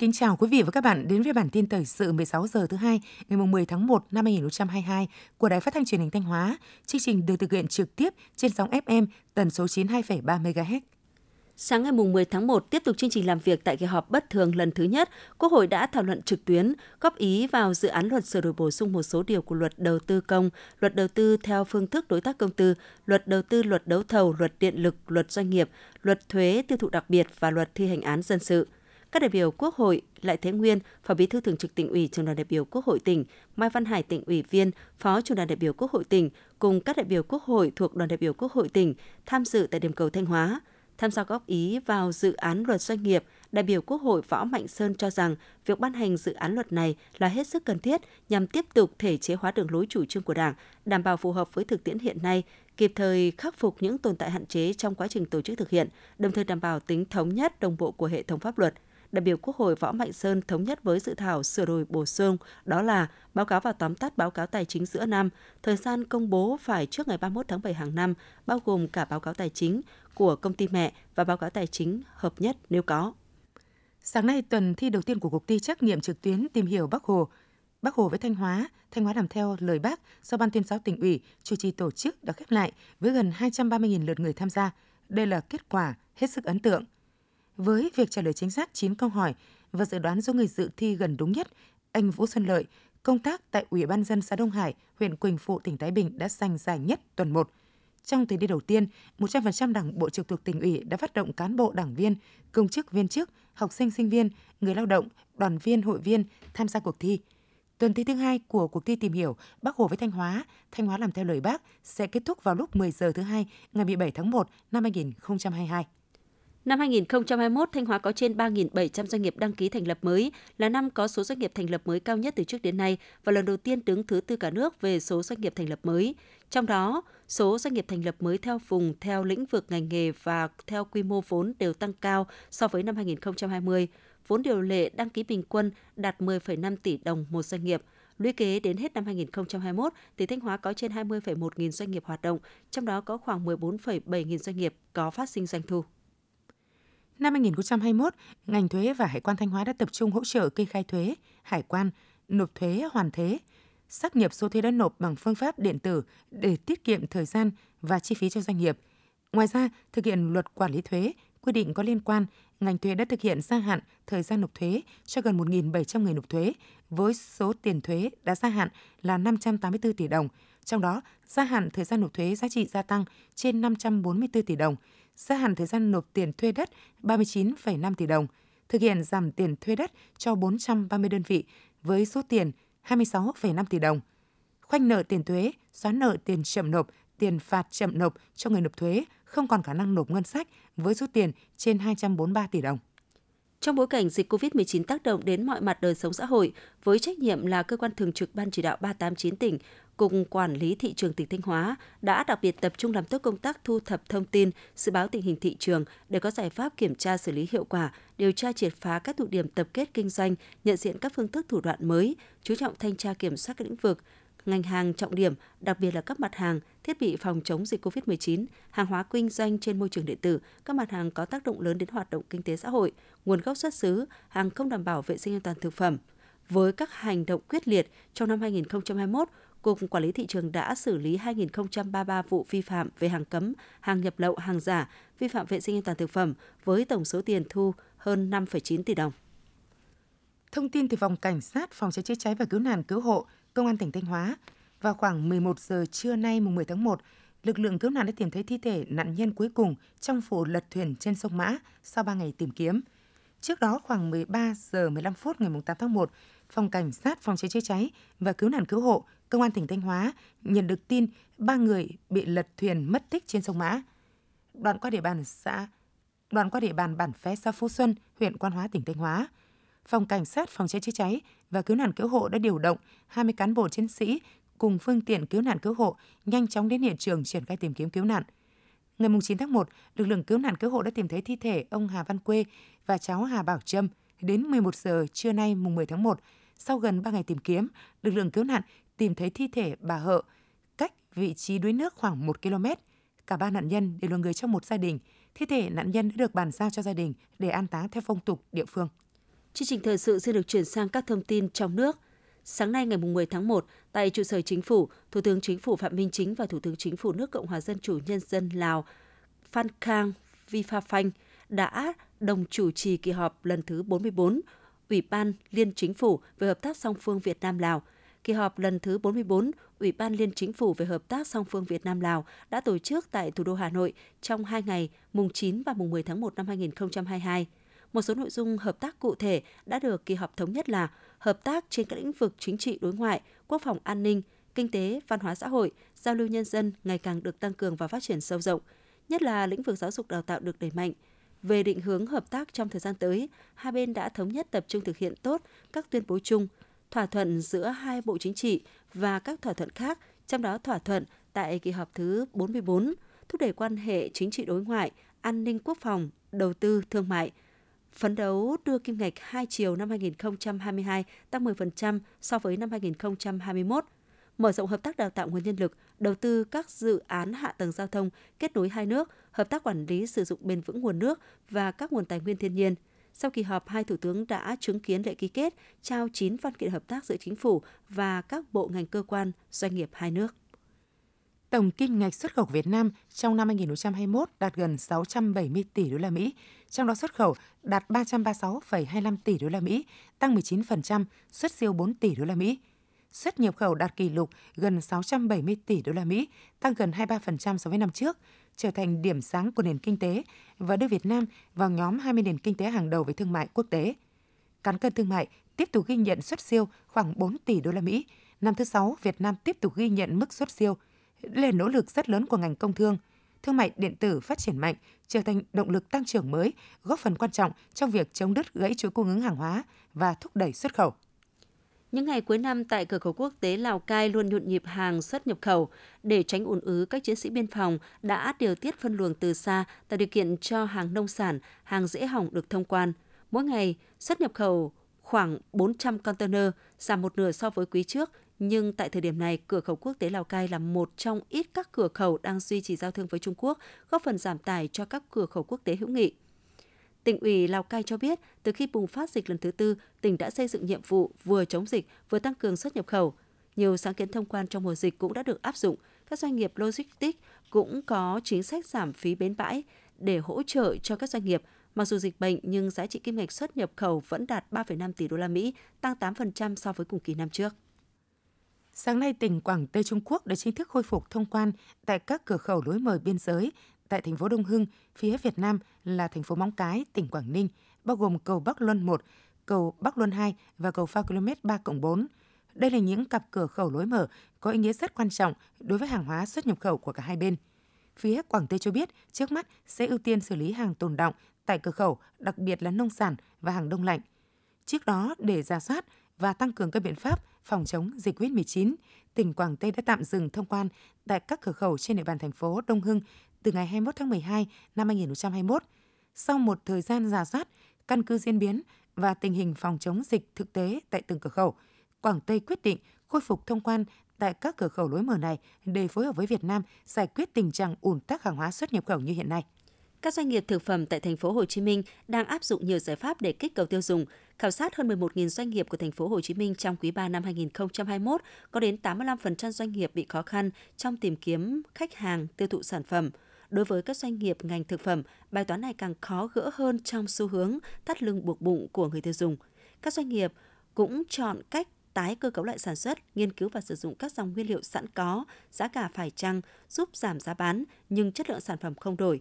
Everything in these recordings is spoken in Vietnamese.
kính chào quý vị và các bạn đến với bản tin thời sự 16 giờ thứ hai ngày 10 tháng 1 năm 2022 của Đài Phát thanh Truyền hình Thanh Hóa. Chương trình được thực hiện trực tiếp trên sóng FM tần số 92,3 MHz. Sáng ngày 10 tháng 1, tiếp tục chương trình làm việc tại kỳ họp bất thường lần thứ nhất, Quốc hội đã thảo luận trực tuyến, góp ý vào dự án luật sửa đổi bổ sung một số điều của luật đầu tư công, luật đầu tư theo phương thức đối tác công tư, luật đầu tư, luật đấu thầu, luật điện lực, luật doanh nghiệp, luật thuế tiêu thụ đặc biệt và luật thi hành án dân sự – các đại biểu Quốc hội Lại Thế Nguyên, Phó Bí thư Thường trực tỉnh ủy, Trường đoàn đại biểu Quốc hội tỉnh, Mai Văn Hải tỉnh ủy viên, Phó Chủ đoàn đại biểu Quốc hội tỉnh cùng các đại biểu Quốc hội thuộc đoàn đại biểu Quốc hội tỉnh tham dự tại điểm cầu Thanh Hóa. Tham gia góp ý vào dự án luật doanh nghiệp, đại biểu Quốc hội Võ Mạnh Sơn cho rằng việc ban hành dự án luật này là hết sức cần thiết nhằm tiếp tục thể chế hóa đường lối chủ trương của Đảng, đảm bảo phù hợp với thực tiễn hiện nay, kịp thời khắc phục những tồn tại hạn chế trong quá trình tổ chức thực hiện, đồng thời đảm bảo tính thống nhất đồng bộ của hệ thống pháp luật – đại biểu Quốc hội Võ Mạnh Sơn thống nhất với dự thảo sửa đổi bổ sung, đó là báo cáo và tóm tắt báo cáo tài chính giữa năm, thời gian công bố phải trước ngày 31 tháng 7 hàng năm, bao gồm cả báo cáo tài chính của công ty mẹ và báo cáo tài chính hợp nhất nếu có. Sáng nay, tuần thi đầu tiên của cuộc thi trắc nghiệm trực tuyến tìm hiểu Bắc Hồ, Bắc Hồ với Thanh Hóa, Thanh Hóa làm theo lời Bác do Ban tuyên giáo tỉnh ủy chủ trì tổ chức đã khép lại với gần 230.000 lượt người tham gia. Đây là kết quả hết sức ấn tượng. Với việc trả lời chính xác 9 câu hỏi và dự đoán số người dự thi gần đúng nhất, anh Vũ Xuân Lợi, công tác tại Ủy ban dân xã Đông Hải, huyện Quỳnh Phụ, tỉnh Thái Bình đã giành giải nhất tuần 1. Trong thời đi đầu tiên, 100% đảng bộ trực thuộc tỉnh ủy đã phát động cán bộ đảng viên, công chức viên chức, học sinh sinh viên, người lao động, đoàn viên hội viên tham gia cuộc thi. Tuần thi thứ hai của cuộc thi tìm hiểu Bắc Hồ với Thanh Hóa, Thanh Hóa làm theo lời Bác sẽ kết thúc vào lúc 10 giờ thứ hai ngày 17 tháng 1 năm 2022. Năm 2021, Thanh Hóa có trên 3.700 doanh nghiệp đăng ký thành lập mới, là năm có số doanh nghiệp thành lập mới cao nhất từ trước đến nay và lần đầu tiên đứng thứ tư cả nước về số doanh nghiệp thành lập mới. Trong đó, số doanh nghiệp thành lập mới theo vùng, theo lĩnh vực ngành nghề và theo quy mô vốn đều tăng cao so với năm 2020. Vốn điều lệ đăng ký bình quân đạt 10,5 tỷ đồng một doanh nghiệp. Lũy kế đến hết năm 2021, tỉnh Thanh Hóa có trên 20,1 nghìn doanh nghiệp hoạt động, trong đó có khoảng 14,7 nghìn doanh nghiệp có phát sinh doanh thu. Năm 2021, ngành thuế và hải quan Thanh Hóa đã tập trung hỗ trợ kê khai thuế, hải quan, nộp thuế hoàn thuế, xác nhập số thuế đã nộp bằng phương pháp điện tử để tiết kiệm thời gian và chi phí cho doanh nghiệp. Ngoài ra, thực hiện luật quản lý thuế, quy định có liên quan, ngành thuế đã thực hiện gia hạn thời gian nộp thuế cho gần 1.700 người nộp thuế với số tiền thuế đã gia hạn là 584 tỷ đồng, trong đó gia hạn thời gian nộp thuế giá trị gia tăng trên 544 tỷ đồng – gia hạn thời gian nộp tiền thuê đất 39,5 tỷ đồng, thực hiện giảm tiền thuê đất cho 430 đơn vị với số tiền 26,5 tỷ đồng, khoanh nợ tiền thuế, xóa nợ tiền chậm nộp, tiền phạt chậm nộp cho người nộp thuế không còn khả năng nộp ngân sách với số tiền trên 243 tỷ đồng. Trong bối cảnh dịch COVID-19 tác động đến mọi mặt đời sống xã hội, với trách nhiệm là cơ quan thường trực Ban chỉ đạo 389 tỉnh, Cục Quản lý Thị trường tỉnh Thanh Hóa đã đặc biệt tập trung làm tốt công tác thu thập thông tin, dự báo tình hình thị trường để có giải pháp kiểm tra xử lý hiệu quả, điều tra triệt phá các tụ điểm tập kết kinh doanh, nhận diện các phương thức thủ đoạn mới, chú trọng thanh tra kiểm soát các lĩnh vực, ngành hàng trọng điểm, đặc biệt là các mặt hàng, thiết bị phòng chống dịch COVID-19, hàng hóa kinh doanh trên môi trường điện tử, các mặt hàng có tác động lớn đến hoạt động kinh tế xã hội, nguồn gốc xuất xứ, hàng không đảm bảo vệ sinh an toàn thực phẩm. Với các hành động quyết liệt trong năm 2021, Cục Quản lý Thị trường đã xử lý 2.033 vụ vi phạm về hàng cấm, hàng nhập lậu, hàng giả, vi phạm vệ sinh an toàn thực phẩm với tổng số tiền thu hơn 5,9 tỷ đồng. Thông tin từ Phòng Cảnh sát Phòng cháy chữa cháy và Cứu nạn Cứu hộ, Công an tỉnh Thanh Hóa, vào khoảng 11 giờ trưa nay mùng 10 tháng 1, lực lượng cứu nạn đã tìm thấy thi thể nạn nhân cuối cùng trong vụ lật thuyền trên sông Mã sau 3 ngày tìm kiếm. Trước đó khoảng 13 giờ 15 phút ngày 8 tháng 1, Phòng Cảnh sát Phòng cháy chữa cháy và Cứu nạn Cứu hộ Công an tỉnh Thanh Hóa nhận được tin ba người bị lật thuyền mất tích trên sông Mã. Đoạn qua địa bàn xã đoạn qua địa bàn bản Phé xã Phú Xuân, huyện Quan Hóa, tỉnh Thanh Hóa. Phòng Cảnh sát Phòng cháy chữa cháy và Cứu nạn Cứu hộ đã điều động 20 cán bộ chiến sĩ cùng phương tiện cứu nạn cứu hộ nhanh chóng đến hiện trường triển khai tìm kiếm cứu nạn. Ngày 9 tháng 1, lực lượng cứu nạn cứu hộ đã tìm thấy thi thể ông Hà Văn Quê và cháu Hà Bảo Trâm đến 11 giờ trưa nay mùng 10 tháng 1. Sau gần 3 ngày tìm kiếm, lực lượng cứu nạn tìm thấy thi thể bà Hợ cách vị trí đuối nước khoảng 1 km. Cả ba nạn nhân đều là người trong một gia đình. Thi thể nạn nhân đã được bàn giao cho gia đình để an táng theo phong tục địa phương. Chương trình thời sự sẽ được chuyển sang các thông tin trong nước. Sáng nay ngày 10 tháng 1, tại trụ sở chính phủ, Thủ tướng Chính phủ Phạm Minh Chính và Thủ tướng Chính phủ nước Cộng hòa Dân chủ Nhân dân Lào Phan Khang Viphafanh đã đồng chủ trì kỳ họp lần thứ 44 Ủy ban Liên Chính phủ về hợp tác song phương Việt Nam Lào. Kỳ họp lần thứ 44 Ủy ban Liên Chính phủ về hợp tác song phương Việt Nam Lào đã tổ chức tại thủ đô Hà Nội trong hai ngày mùng 9 và mùng 10 tháng 1 năm 2022. Một số nội dung hợp tác cụ thể đã được kỳ họp thống nhất là hợp tác trên các lĩnh vực chính trị đối ngoại, quốc phòng an ninh, kinh tế, văn hóa xã hội, giao lưu nhân dân ngày càng được tăng cường và phát triển sâu rộng, nhất là lĩnh vực giáo dục đào tạo được đẩy mạnh. Về định hướng hợp tác trong thời gian tới, hai bên đã thống nhất tập trung thực hiện tốt các tuyên bố chung, thỏa thuận giữa hai bộ chính trị và các thỏa thuận khác, trong đó thỏa thuận tại kỳ họp thứ 44 thúc đẩy quan hệ chính trị đối ngoại, an ninh quốc phòng, đầu tư, thương mại, phấn đấu đưa kim ngạch hai chiều năm 2022 tăng 10% so với năm 2021, mở rộng hợp tác đào tạo nguồn nhân lực, đầu tư các dự án hạ tầng giao thông kết nối hai nước, hợp tác quản lý sử dụng bền vững nguồn nước và các nguồn tài nguyên thiên nhiên. Sau kỳ họp, hai thủ tướng đã chứng kiến lễ ký kết trao 9 văn kiện hợp tác giữa chính phủ và các bộ ngành cơ quan, doanh nghiệp hai nước. Tổng kim ngạch xuất khẩu Việt Nam trong năm 2021 đạt gần 670 tỷ đô la Mỹ, trong đó xuất khẩu đạt 336,25 tỷ đô la Mỹ, tăng 19%, xuất siêu 4 tỷ đô la Mỹ. Xuất nhập khẩu đạt kỷ lục gần 670 tỷ đô la Mỹ, tăng gần 23% so với năm trước, trở thành điểm sáng của nền kinh tế và đưa Việt Nam vào nhóm 20 nền kinh tế hàng đầu về thương mại quốc tế. Cán cân thương mại tiếp tục ghi nhận xuất siêu khoảng 4 tỷ đô la Mỹ. Năm thứ sáu Việt Nam tiếp tục ghi nhận mức xuất siêu là nỗ lực rất lớn của ngành công thương. Thương mại điện tử phát triển mạnh, trở thành động lực tăng trưởng mới, góp phần quan trọng trong việc chống đứt gãy chuỗi cung ứng hàng hóa và thúc đẩy xuất khẩu. Những ngày cuối năm tại cửa khẩu quốc tế Lào Cai luôn nhộn nhịp hàng xuất nhập khẩu. Để tránh ùn ứ, các chiến sĩ biên phòng đã điều tiết phân luồng từ xa, tạo điều kiện cho hàng nông sản, hàng dễ hỏng được thông quan. Mỗi ngày, xuất nhập khẩu khoảng 400 container, giảm một nửa so với quý trước, nhưng tại thời điểm này, cửa khẩu quốc tế Lào Cai là một trong ít các cửa khẩu đang duy trì giao thương với Trung Quốc, góp phần giảm tải cho các cửa khẩu quốc tế hữu nghị. Tỉnh ủy Lào Cai cho biết, từ khi bùng phát dịch lần thứ tư, tỉnh đã xây dựng nhiệm vụ vừa chống dịch, vừa tăng cường xuất nhập khẩu. Nhiều sáng kiến thông quan trong mùa dịch cũng đã được áp dụng. Các doanh nghiệp logistics cũng có chính sách giảm phí bến bãi để hỗ trợ cho các doanh nghiệp. Mặc dù dịch bệnh nhưng giá trị kim ngạch xuất nhập khẩu vẫn đạt 3,5 tỷ đô la Mỹ, tăng 8% so với cùng kỳ năm trước. Sáng nay, tỉnh Quảng Tây Trung Quốc đã chính thức khôi phục thông quan tại các cửa khẩu lối mở biên giới tại thành phố Đông Hưng, phía Việt Nam là thành phố Móng Cái, tỉnh Quảng Ninh, bao gồm cầu Bắc Luân 1, cầu Bắc Luân 2 và cầu phao km 3 4. Đây là những cặp cửa khẩu lối mở có ý nghĩa rất quan trọng đối với hàng hóa xuất nhập khẩu của cả hai bên. Phía Quảng Tây cho biết, trước mắt sẽ ưu tiên xử lý hàng tồn động tại cửa khẩu, đặc biệt là nông sản và hàng đông lạnh. Trước đó, để ra soát và tăng cường các biện pháp phòng chống dịch COVID-19, tỉnh Quảng Tây đã tạm dừng thông quan tại các cửa khẩu trên địa bàn thành phố Đông Hưng từ ngày 21 tháng 12 năm 2021. Sau một thời gian giả soát, căn cứ diễn biến và tình hình phòng chống dịch thực tế tại từng cửa khẩu, Quảng Tây quyết định khôi phục thông quan tại các cửa khẩu lối mở này để phối hợp với Việt Nam giải quyết tình trạng ùn tắc hàng hóa xuất nhập khẩu như hiện nay. Các doanh nghiệp thực phẩm tại thành phố Hồ Chí Minh đang áp dụng nhiều giải pháp để kích cầu tiêu dùng. Khảo sát hơn 11.000 doanh nghiệp của thành phố Hồ Chí Minh trong quý 3 năm 2021, có đến 85% doanh nghiệp bị khó khăn trong tìm kiếm khách hàng tiêu thụ sản phẩm. Đối với các doanh nghiệp ngành thực phẩm, bài toán này càng khó gỡ hơn trong xu hướng thắt lưng buộc bụng của người tiêu dùng. Các doanh nghiệp cũng chọn cách tái cơ cấu lại sản xuất, nghiên cứu và sử dụng các dòng nguyên liệu sẵn có, giá cả phải chăng, giúp giảm giá bán nhưng chất lượng sản phẩm không đổi.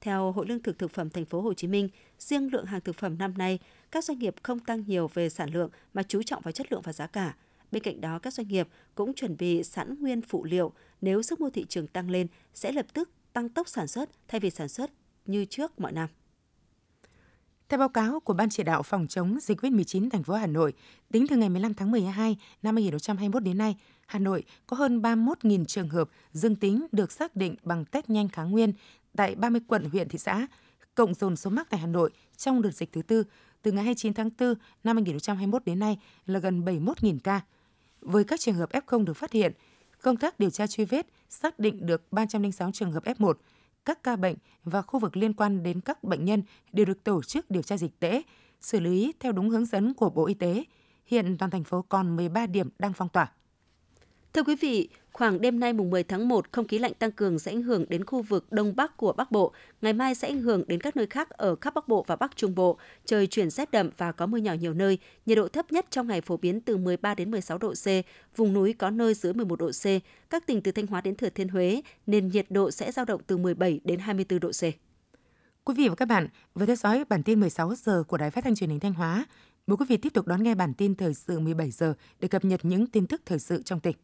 Theo Hội Lương thực Thực phẩm Thành phố Hồ Chí Minh, riêng lượng hàng thực phẩm năm nay, các doanh nghiệp không tăng nhiều về sản lượng mà chú trọng vào chất lượng và giá cả. Bên cạnh đó, các doanh nghiệp cũng chuẩn bị sẵn nguyên phụ liệu nếu sức mua thị trường tăng lên sẽ lập tức tăng tốc sản xuất thay vì sản xuất như trước mọi năm. Theo báo cáo của Ban chỉ đạo phòng chống dịch COVID-19 thành phố Hà Nội, tính từ ngày 15 tháng 12 năm 2021 đến nay, Hà Nội có hơn 31.000 trường hợp dương tính được xác định bằng test nhanh kháng nguyên tại 30 quận, huyện, thị xã, cộng dồn số mắc tại Hà Nội trong đợt dịch thứ tư từ ngày 29 tháng 4 năm 2021 đến nay là gần 71.000 ca. Với các trường hợp F0 được phát hiện, công tác điều tra truy vết xác định được 306 trường hợp F1, các ca bệnh và khu vực liên quan đến các bệnh nhân đều được tổ chức điều tra dịch tễ, xử lý theo đúng hướng dẫn của Bộ Y tế. Hiện toàn thành phố còn 13 điểm đang phong tỏa. Thưa quý vị, khoảng đêm nay mùng 10 tháng 1, không khí lạnh tăng cường sẽ ảnh hưởng đến khu vực Đông Bắc của Bắc Bộ. Ngày mai sẽ ảnh hưởng đến các nơi khác ở khắp Bắc Bộ và Bắc Trung Bộ. Trời chuyển rét đậm và có mưa nhỏ nhiều nơi. Nhiệt độ thấp nhất trong ngày phổ biến từ 13 đến 16 độ C, vùng núi có nơi dưới 11 độ C. Các tỉnh từ Thanh Hóa đến Thừa Thiên Huế, nên nhiệt độ sẽ dao động từ 17 đến 24 độ C. Quý vị và các bạn vừa theo dõi bản tin 16 giờ của Đài Phát thanh Truyền hình Thanh Hóa. Mời quý vị tiếp tục đón nghe bản tin thời sự 17 giờ để cập nhật những tin tức thời sự trong tỉnh.